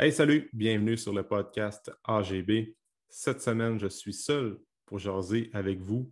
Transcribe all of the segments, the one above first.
Hey, salut, bienvenue sur le podcast AGB. Cette semaine, je suis seul pour jaser avec vous.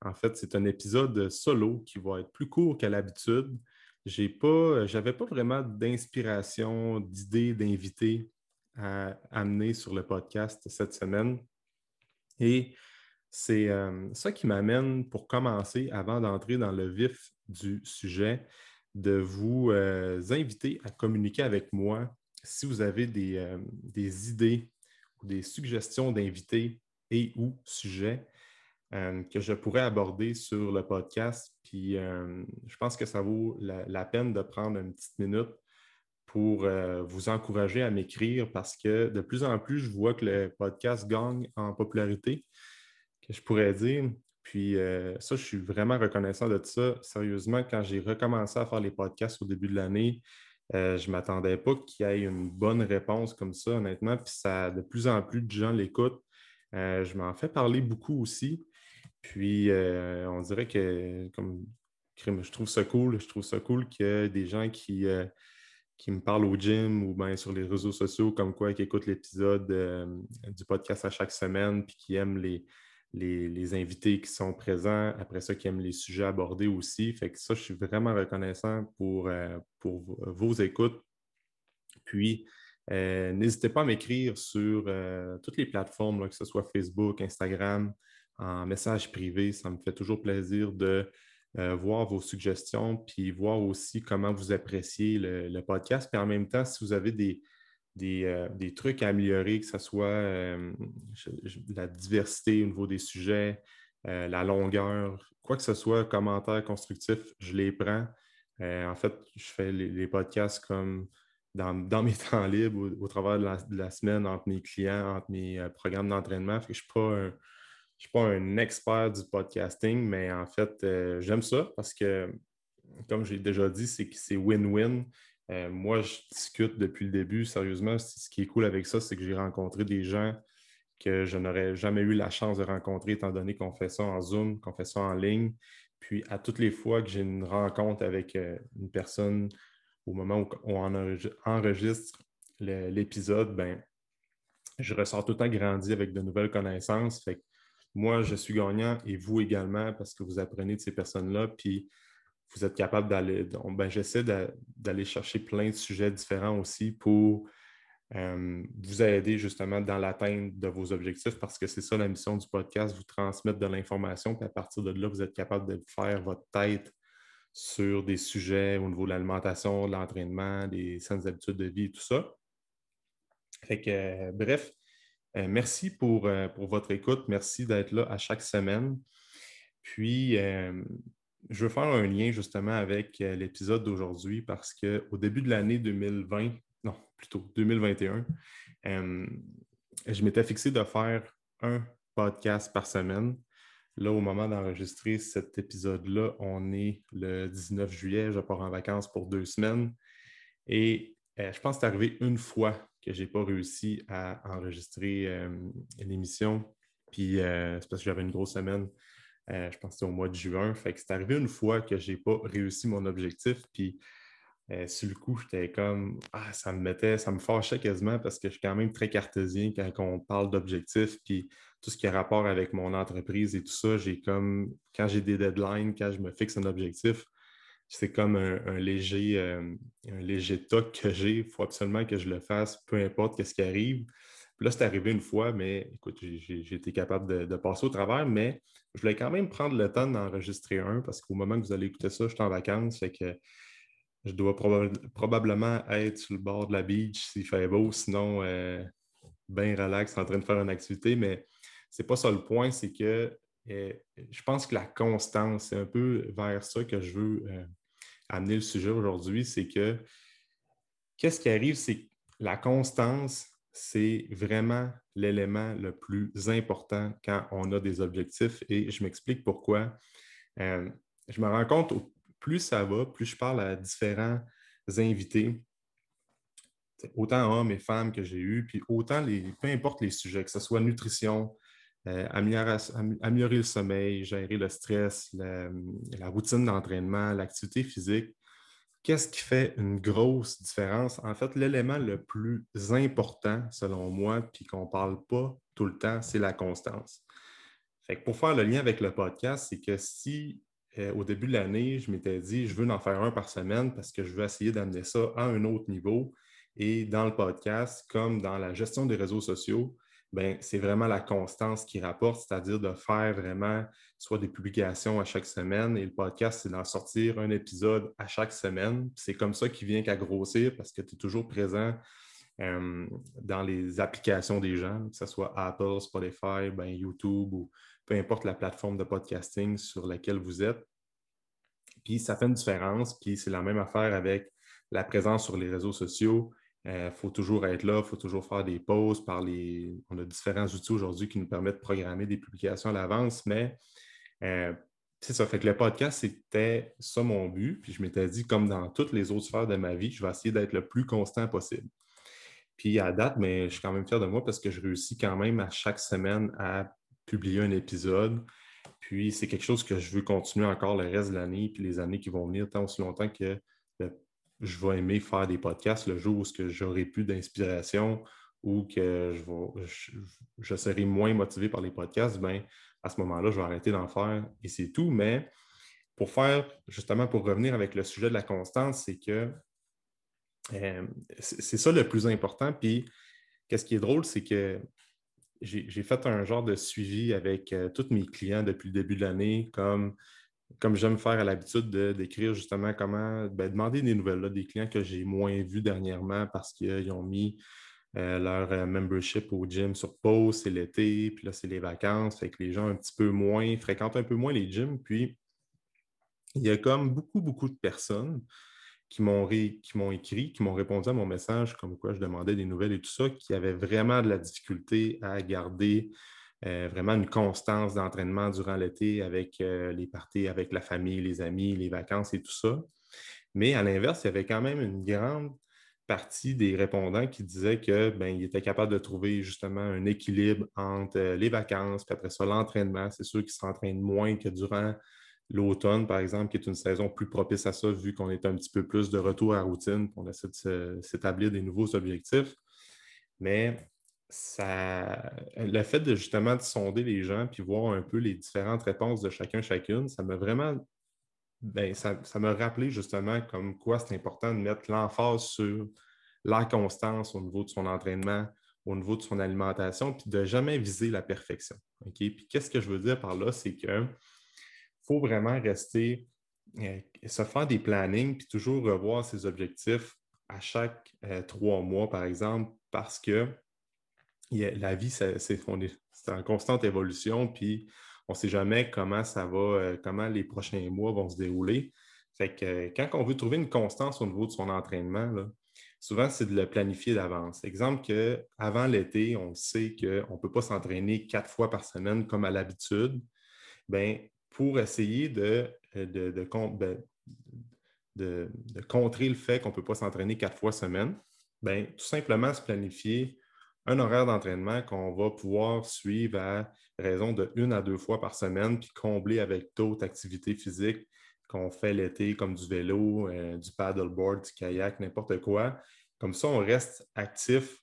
En fait, c'est un épisode solo qui va être plus court qu'à l'habitude. Je n'avais pas vraiment d'inspiration, d'idées, d'invités à amener sur le podcast cette semaine. Et c'est euh, ça qui m'amène, pour commencer, avant d'entrer dans le vif du sujet, de vous euh, inviter à communiquer avec moi si vous avez euh, des, idées ou des suggestions d'invités et ou sujets euh, que je pourrais aborder sur le podcast. Puis euh, je pense que ça vaut la, peine de prendre une petite minute pour vous encourager à m'écrire parce que de plus en plus, je vois que le podcast gagne en popularité, que je pourrais dire. Puis ça, je suis vraiment reconnaissant de ça. Sérieusement, quand j'ai recommencé à faire les podcasts au début de l'année, euh, je ne m'attendais pas qu'il y ait une bonne réponse comme ça, honnêtement. Puis ça, de plus en plus de gens l'écoutent. Euh, je m'en fais parler beaucoup aussi. Puis euh, on dirait que comme je trouve ça cool. Je trouve ça cool ait des gens qui, qui me parlent au gym ou bien sur les réseaux sociaux, comme quoi, qui écoutent l'épisode du podcast à chaque semaine, puis qui aiment les, les, invités qui sont présents, après ça, qui aiment les sujets abordés aussi. Fait que ça, je suis vraiment reconnaissant pour, euh, pour vos écoutes. Puis, euh, n'hésitez pas à m'écrire sur euh, toutes les plateformes, que ce soit Facebook, Instagram, en message privé. Ça me fait toujours plaisir de voir vos suggestions, puis voir aussi comment vous appréciez le, podcast. Puis en même temps, si vous avez des, euh, des, trucs à améliorer, que ce soit euh, la diversité au niveau des sujets, euh, la longueur, quoi que ce soit, commentaires constructifs, je les prends. en fait, je fais les, podcasts comme dans, mes temps libres, au, travers de la, semaine, entre mes clients, entre mes programmes d'entraînement. Je ne suis, suis, pas un expert du podcasting, mais en fait, j'aime ça parce que, comme j'ai déjà dit, c'est que c'est win-win. Euh, moi, je discute depuis le début. Sérieusement, ce qui est cool avec ça, c'est que j'ai rencontré des gens que je n'aurais jamais eu la chance de rencontrer, étant donné qu'on fait ça en Zoom, qu'on fait ça en ligne. Puis, à toutes les fois que j'ai une rencontre avec euh, une personne, au moment où on enregistre l'épisode, ben, je ressors tout le temps grandi avec de nouvelles connaissances. Fait moi, je suis gagnant et vous également parce que vous apprenez de ces personnes-là. Puis, vous êtes capable d'aller. Ben, J'essaie d'aller chercher plein de sujets différents aussi pour euh, vous aider justement dans l'atteinte de vos objectifs parce que c'est ça la mission du podcast, vous transmettre de l'information, puis à partir de là, vous êtes capable de faire votre tête sur des sujets au niveau de l'alimentation, de l'entraînement, des saines habitudes de vie, tout ça. Fait que, euh, bref, euh, merci pour, pour, votre écoute. Merci d'être là à chaque semaine. Puis, je veux faire un lien justement avec euh, l'épisode d'aujourd'hui parce qu'au début de l'année 2020, non, plutôt 2021, euh, je m'étais fixé de faire un podcast par semaine. Là, au moment d'enregistrer cet épisode-là, on est le 19 juillet, je pars en vacances pour deux semaines. Et euh, je pense que c'est arrivé une fois que je n'ai pas réussi à enregistrer l'émission. Puis c'est parce que j'avais une grosse semaine. Euh, je pense que c'était au mois de juin. Fait que c'est arrivé une fois que je n'ai pas réussi mon objectif. Puis euh, sur le coup, j'étais comme Ah, ça me mettait, ça me fâchait quasiment parce que je suis quand même très cartésien quand on parle d'objectifs. Puis tout ce qui a rapport avec mon entreprise et tout ça, j'ai comme quand j'ai des deadlines, quand je me fixe un objectif, c'est comme un, léger, euh, un léger toc que j'ai. Il faut absolument que je le fasse, peu importe ce qui arrive. Là, c'est arrivé une fois, mais écoute, j'ai été capable de, passer au travers, mais je voulais quand même prendre le temps d'enregistrer un parce qu'au moment que vous allez écouter ça, je suis en vacances, fait que je dois probablement être sur le bord de la beach s'il fait beau, sinon euh, bien relax en train de faire une activité, mais c'est pas ça le point, c'est que euh, je pense que la constance, c'est un peu vers ça que je veux euh, amener le sujet aujourd'hui, c'est que qu'est-ce qui arrive, c'est que la constance, c'est vraiment l'élément le plus important quand on a des objectifs et je m'explique pourquoi. Euh, je me rends compte, plus ça va, plus je parle à différents invités, autant hommes et femmes que j'ai eus, puis autant les, peu importe les sujets, que ce soit nutrition, euh, améliorer, le sommeil, gérer le stress, la routine d'entraînement, l'activité physique, Qu'est-ce qui fait une grosse différence? En fait, l'élément le plus important, selon moi, puis qu'on ne parle pas tout le temps, c'est la constance. Pour faire le lien avec le podcast, c'est que si euh, au début de l'année, je m'étais dit, je veux en faire un par semaine parce que je veux essayer d'amener ça à un autre niveau, et dans le podcast, comme dans la gestion des réseaux sociaux, c'est vraiment la constance qui rapporte, c'est-à-dire de faire vraiment soit des publications à chaque semaine et le podcast, c'est d'en sortir un épisode à chaque semaine. C'est comme ça qu'il vient qu'à grossir parce que tu es toujours présent euh, dans les applications des gens, que ce soit Apple, Spotify, ben, YouTube ou peu importe la plateforme de podcasting sur laquelle vous êtes. Puis ça fait une différence. Puis c'est la même affaire avec la présence sur les réseaux sociaux. Il euh, faut toujours être là, il faut toujours faire des pauses. Par les... On a différents outils aujourd'hui qui nous permettent de programmer des publications à l'avance, mais euh, c'est ça. Fait que le podcast, c'était ça mon but. Puis je m'étais dit, comme dans toutes les autres sphères de ma vie, je vais essayer d'être le plus constant possible. Puis à date, mais je suis quand même fier de moi parce que je réussis quand même à chaque semaine à publier un épisode. Puis c'est quelque chose que je veux continuer encore le reste de l'année, puis les années qui vont venir, tant aussi longtemps que je vais aimer faire des podcasts le jour où j'aurai plus d'inspiration ou que je, serai moins motivé par les podcasts, ben, à ce moment-là, je vais arrêter d'en faire et c'est tout. Mais pour faire, justement, pour revenir avec le sujet de la constance, c'est que euh, c'est ça le plus important. Puis, qu'est-ce qui est drôle, c'est que j'ai fait un genre de suivi avec euh, tous mes clients depuis le début de l'année, comme comme j'aime faire à l'habitude d'écrire justement comment ben, demander des nouvelles des clients que j'ai moins vus dernièrement parce qu'ils ont mis euh, leur euh, membership au gym sur pause, c'est l'été, puis là, c'est les vacances, fait que les gens un petit peu moins, fréquentent un peu moins les gyms. Puis il y a comme beaucoup, beaucoup de personnes qui m'ont écrit, qui m'ont répondu à mon message, comme quoi je demandais des nouvelles et tout ça, qui avaient vraiment de la difficulté à garder euh, vraiment une constance d'entraînement durant l'été avec euh, les parties, avec la famille, les amis, les vacances et tout ça. Mais à l'inverse, il y avait quand même une grande partie des répondants qui disaient qu'ils ben, étaient capables de trouver justement un équilibre entre euh, les vacances, puis après ça, l'entraînement. C'est sûr qu'ils s'entraînent moins que durant l'automne, par exemple, qui est une saison plus propice à ça, vu qu'on est un petit peu plus de retour à routine, qu'on essaie de s'établir des nouveaux objectifs. Mais ça, le fait de justement de sonder les gens puis voir un peu les différentes réponses de chacun, chacune, ça m'a vraiment. Ben, ça, rappelé justement comme quoi c'est important de mettre l'emphase sur la constance au niveau de son entraînement, au niveau de son alimentation, puis de jamais viser la perfection. Puis qu'est-ce que je veux dire par là? C'est qu'il faut vraiment rester, euh, se faire des plannings, puis toujours revoir ses objectifs à chaque euh, trois mois, par exemple, parce que la vie, c'est en constante évolution, puis on ne sait jamais comment ça va, euh, comment les prochains mois vont se dérouler. Que euh, quand on veut trouver une constance au niveau de son entraînement, souvent, c'est de le planifier d'avance. Exemple qu'avant l'été, on sait qu'on ne peut pas s'entraîner quatre fois par semaine comme à l'habitude. Bien, pour essayer de, euh, ben, de, contrer le fait qu'on ne peut pas s'entraîner quatre fois semaine, bien, tout simplement se planifier un horaire d'entraînement qu'on va pouvoir suivre à raison de une à deux fois par semaine, puis combler avec d'autres activités physiques qu'on fait l'été, comme du vélo, euh, du paddleboard, du kayak, n'importe quoi. Comme ça, on reste actif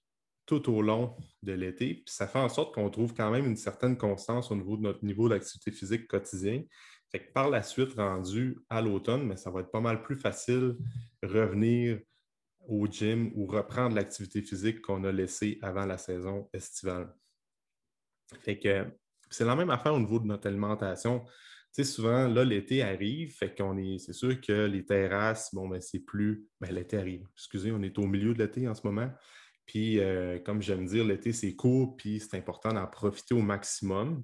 tout au long de l'été. Puis ça fait en sorte qu'on trouve quand même une certaine constance au niveau de notre niveau d'activité physique quotidien. Fait par la suite, rendu à l'automne, mais ça va être pas mal plus facile revenir au gym ou reprendre l'activité physique qu'on a laissée avant la saison estivale. Fait que c'est la même affaire au niveau de notre alimentation. Tu sais, souvent, là, l'été arrive, fait qu'on est, c'est sûr que les terrasses, bon, ben, c'est plus, ben, l'été arrive. Excusez, on est au milieu de l'été en ce moment. Puis, euh, comme j'aime dire, l'été, c'est court, puis c'est important d'en profiter au maximum.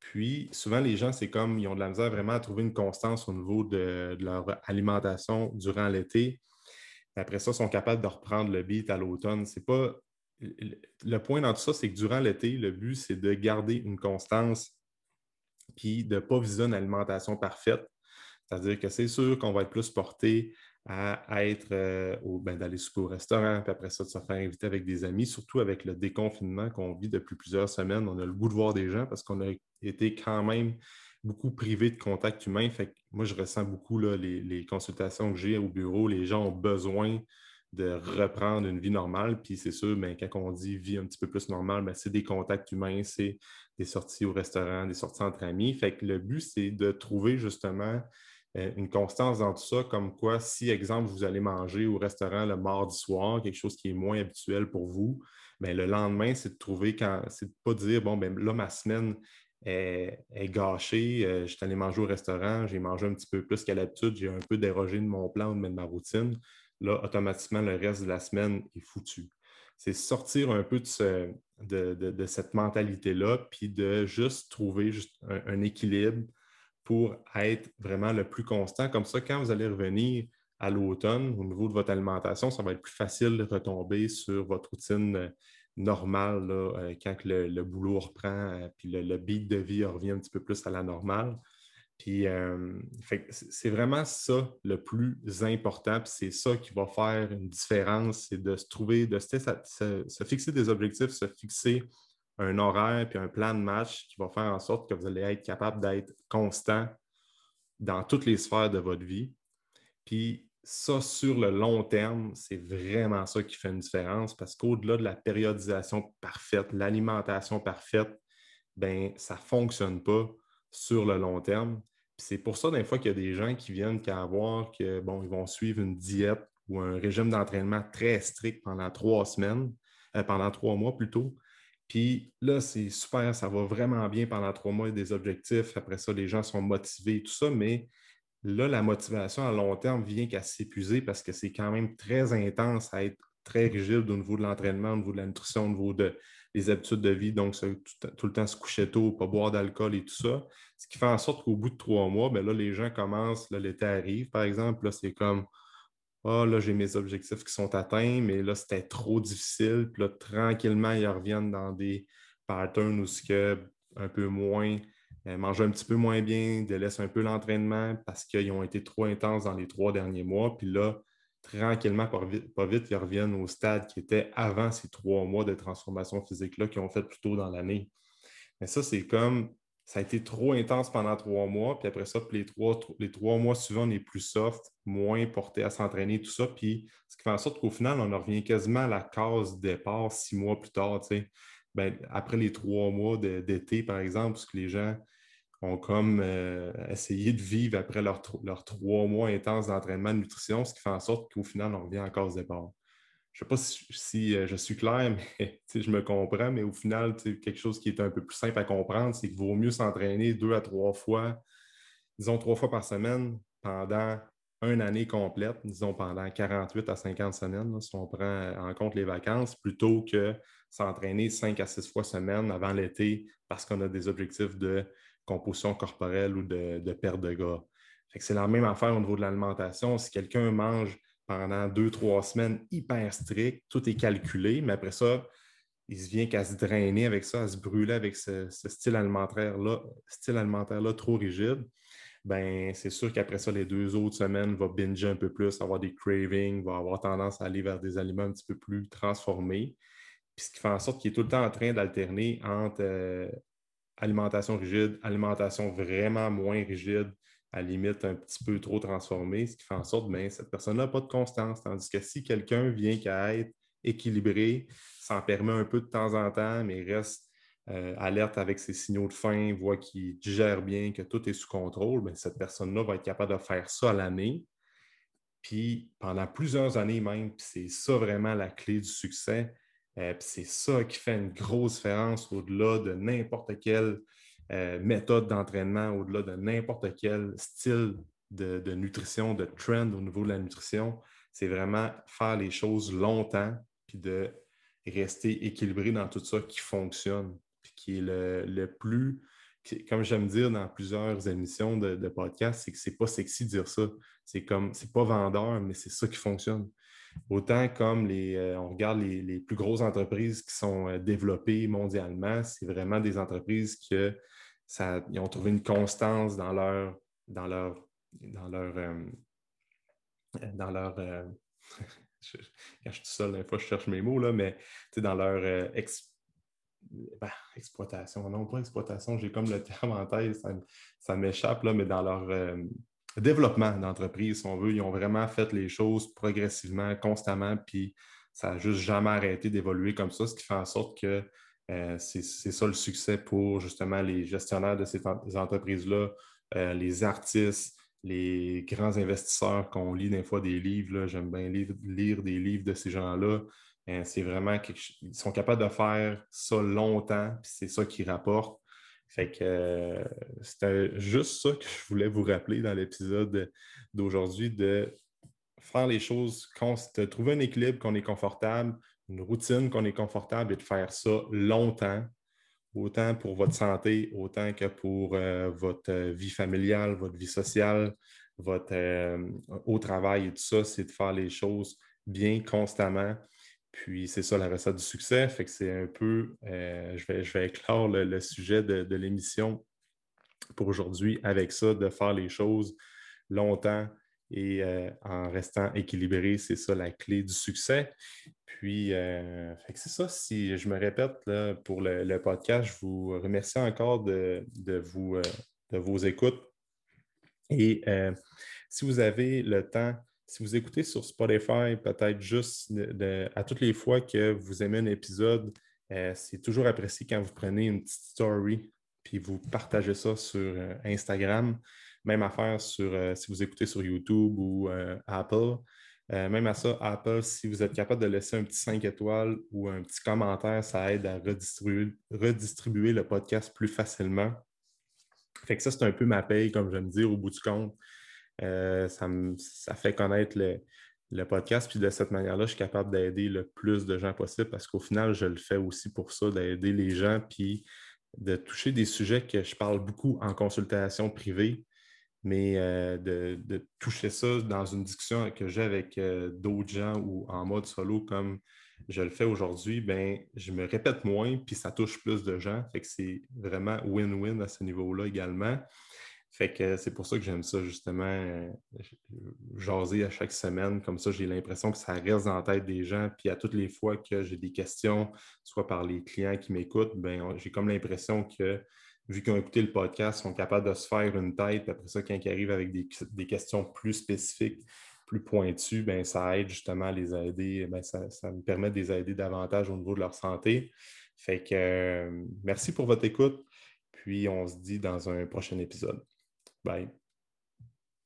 Puis, souvent, les gens, c'est comme, ils ont de la misère vraiment à trouver une constance au niveau de leur alimentation durant l'été après ça, sont capables de reprendre le beat à l'automne. C'est pas. Le point dans tout ça, c'est que durant l'été, le but, c'est de garder une constance puis de ne pas viser une alimentation parfaite. C'est-à-dire que c'est sûr qu'on va être plus porté à être euh, ben, d'aller au restaurant, puis après ça, de se faire inviter avec des amis, surtout avec le déconfinement qu'on vit depuis plusieurs semaines. On a le goût de voir des gens parce qu'on a été quand même beaucoup privé de contact humain. Fait moi, je ressens beaucoup les, consultations que j'ai au bureau. Les gens ont besoin de reprendre une vie normale. Puis c'est sûr, mais ben, quand on dit vie un petit peu plus normale, ben, c'est des contacts humains, c'est des sorties au restaurant, des sorties entre amis. Fait que le but, c'est de trouver justement euh, une constance dans tout ça, comme quoi, si, exemple, vous allez manger au restaurant le mardi soir, quelque chose qui est moins habituel pour vous, bien, le lendemain, c'est de trouver quand, c'est de pas dire, bon, ben là, ma semaine est, gâchée, euh, je suis allé manger au restaurant, j'ai mangé un petit peu plus qu'à l'habitude, j'ai un peu dérogé de mon plan ou de ma routine. Là, automatiquement, le reste de la semaine est foutu. C'est sortir un peu de, cette mentalité-là, puis de juste trouver un équilibre pour être vraiment le plus constant. Comme ça, quand vous allez revenir à l'automne, au niveau de votre alimentation, ça va être plus facile de retomber sur votre routine euh, normale euh, quand le, boulot reprend, euh, puis le, beat de vie revient un petit peu plus à la normale. Puis c'est vraiment ça le plus important, puis c'est ça qui va faire une différence, c'est de se trouver, de se, fixer des objectifs, se fixer un horaire puis un plan de match qui va faire en sorte que vous allez être capable d'être constant dans toutes les sphères de votre vie. Puis ça, sur le long terme, c'est vraiment ça qui fait une différence parce qu'au-delà de la périodisation parfaite, l'alimentation parfaite, ben ça ne fonctionne pas sur le long terme. C'est pour ça, des fois, qu'il y a des gens qui viennent qu'à avoir que, bon, ils vont suivre une diète ou un régime d'entraînement très strict pendant trois semaines, euh, pendant trois mois plutôt, puis là, c'est super, ça va vraiment bien pendant trois mois, des objectifs. Après ça, les gens sont motivés tout ça, mais là, la motivation à long terme vient qu'à s'épuiser parce que c'est quand même très intense à être très rigide au niveau de l'entraînement, au niveau de la nutrition, au niveau des habitudes de vie, donc tout, le temps se coucher tôt, pas boire d'alcool et tout ça. Ce qui fait en sorte qu'au bout de trois mois, bien là, les gens commencent, l'été arrive, par exemple, là, c'est comme ah, là, j'ai mes objectifs qui sont atteints, mais là, c'était trop difficile. Puis là, tranquillement, ils reviennent dans des patterns où ce que un peu moins, euh, manger un petit peu moins bien, délaissent un peu l'entraînement parce qu'ils ont été trop intenses dans les trois derniers mois. Puis là, tranquillement, pas vite, ils reviennent au stade qui était avant ces trois mois de transformation physique-là qu'ils ont fait plus tôt dans l'année. Mais ça, c'est comme ça a été trop intense pendant trois mois, puis après ça, les trois, les trois mois suivants, on est plus soft, moins porté à s'entraîner, tout ça. Puis ce qui fait en sorte qu'au final, on revient quasiment à la case départ six mois plus tard. Ben, après les trois mois d'été, par exemple, parce que les gens ont comme euh, essayé de vivre après leurs trois mois intenses d'entraînement de nutrition, ce qui fait en sorte qu'au final, on revient la case départ je ne sais pas si, euh, je suis clair, mais je me comprends, mais au final, quelque chose qui est un peu plus simple à comprendre, c'est qu'il vaut mieux s'entraîner deux à trois fois, disons trois fois par semaine pendant une année complète, disons pendant 48 à 50 semaines, si on prend en compte les vacances, plutôt que s'entraîner cinq à six fois semaine avant l'été parce qu'on a des objectifs de composition corporelle ou de, perte de gras. C'est la même affaire au niveau de l'alimentation. Si quelqu'un mange pendant deux, trois semaines hyper strict, tout est calculé, mais après ça, il se vient qu'à se drainer avec ça, à se brûler avec ce, style alimentaire-là, style alimentaire-là trop rigide. Ben, c'est sûr qu'après ça, les deux autres semaines, va binger un peu plus, avoir des cravings, va avoir tendance à aller vers des aliments un petit peu plus transformés. Puis ce qui fait en sorte qu'il est tout le temps en train d'alterner entre euh, alimentation rigide, alimentation vraiment moins rigide, à la limite un petit peu trop transformé, ce qui fait en sorte que ben, cette personne n'a pas de constance. Tandis que si quelqu'un vient qu'à être équilibré, s'en permet un peu de temps en temps, mais reste euh, alerte avec ses signaux de faim, voit qu'il digère bien, que tout est sous contrôle, bien, cette personne-là va être capable de faire ça à l'année. Puis pendant plusieurs années même, c'est ça vraiment la clé du succès. Euh, c'est ça qui fait une grosse différence au-delà de n'importe quel euh, méthode d'entraînement, au-delà de n'importe quel style de, nutrition, de trend au niveau de la nutrition. C'est vraiment faire les choses longtemps, puis de rester équilibré dans tout ça qui fonctionne, qui est le, plus, comme j'aime dire dans plusieurs émissions de, podcast, c'est que c'est pas sexy de dire ça. C'est comme, c'est pas vendeur, mais c'est ça qui fonctionne. Autant comme les, euh, on regarde les, plus grosses entreprises qui sont euh, développées mondialement, c'est vraiment des entreprises qui ont trouvé une constance dans leur, dans leur, dans leur, euh, dans leur je suis tout seul, des fois, je cherche mes mots, là, mais dans leur, ben, exploitation, non pas exploitation, j'ai comme le terme en tête, ça, m'échappe, mais dans leur développement d'entreprise, si on veut, ils ont vraiment fait les choses progressivement, constamment, puis ça n'a juste jamais arrêté d'évoluer comme ça, ce qui fait en sorte que euh, c'est ça le succès pour justement les gestionnaires de ces entreprises-là, euh, les artistes, les grands investisseurs qu'on lit des fois des livres. J'aime bien lire, des livres de ces gens-là. Euh, c'est vraiment quelque... Ils sont capables de faire ça longtemps, puis c'est ça qui rapporte. Fait que c'était juste ça que je voulais vous rappeler dans l'épisode d'aujourd'hui, de faire les choses, de trouver un équilibre qu'on est confortable, une routine qu'on est confortable et de faire ça longtemps, autant pour votre santé, autant que pour euh, votre vie familiale, votre vie sociale, votre euh, au travail et tout ça, c'est de faire les choses bien constamment. Puis c'est ça la recette du succès. Fait que c'est un peu, euh, je, vais, je vais le, sujet de l'émission pour aujourd'hui avec ça, de faire les choses longtemps et euh, en restant équilibré, c'est ça la clé du succès. Puis, euh, c'est ça. Si je me répète pour le, podcast, je vous remercie encore de, vous, euh, de vos écoutes. Et si vous avez le temps, si vous écoutez sur Spotify, peut-être juste à toutes les fois que vous aimez un épisode, c'est toujours apprécié quand vous prenez une petite story puis vous partagez ça sur Instagram. Même affaire sur, euh, si vous écoutez sur YouTube ou euh, Apple. Euh, même à ça, Apple, si vous êtes capable de laisser un petit 5 étoiles ou un petit commentaire, ça aide à redistribuer, le podcast plus facilement. Fait que ça, c'est un peu ma paye, comme je me dire, au bout du compte. Ça, fait connaître le, le, podcast. Puis de cette manière-là, je suis capable d'aider le plus de gens possible parce qu'au final, je le fais aussi pour ça, d'aider les gens, puis de toucher des sujets que je parle beaucoup en consultation privée mais euh, de, toucher ça dans une discussion que j'ai avec euh, d'autres gens ou en mode solo comme je le fais aujourd'hui, ben, je me répète moins, puis ça touche plus de gens. Fait que c'est vraiment win-win à ce niveau-là également. Fait que c'est pour ça que j'aime ça, justement, euh, jaser à chaque semaine. Comme ça, j'ai l'impression que ça reste dans la tête des gens. Puis à toutes les fois que j'ai des questions, soit par les clients qui m'écoutent, ben, j'ai comme l'impression que vu qu'ils ont écouté le podcast, sont capables de se faire une tête. après ça, quand ils arrivent avec des, questions plus spécifiques, plus pointues, ben, ça aide justement à les aider. Ben, ça, me permet de les aider davantage au niveau de leur santé. Fait que euh, merci pour votre écoute. Puis on se dit dans un prochain épisode. Bye.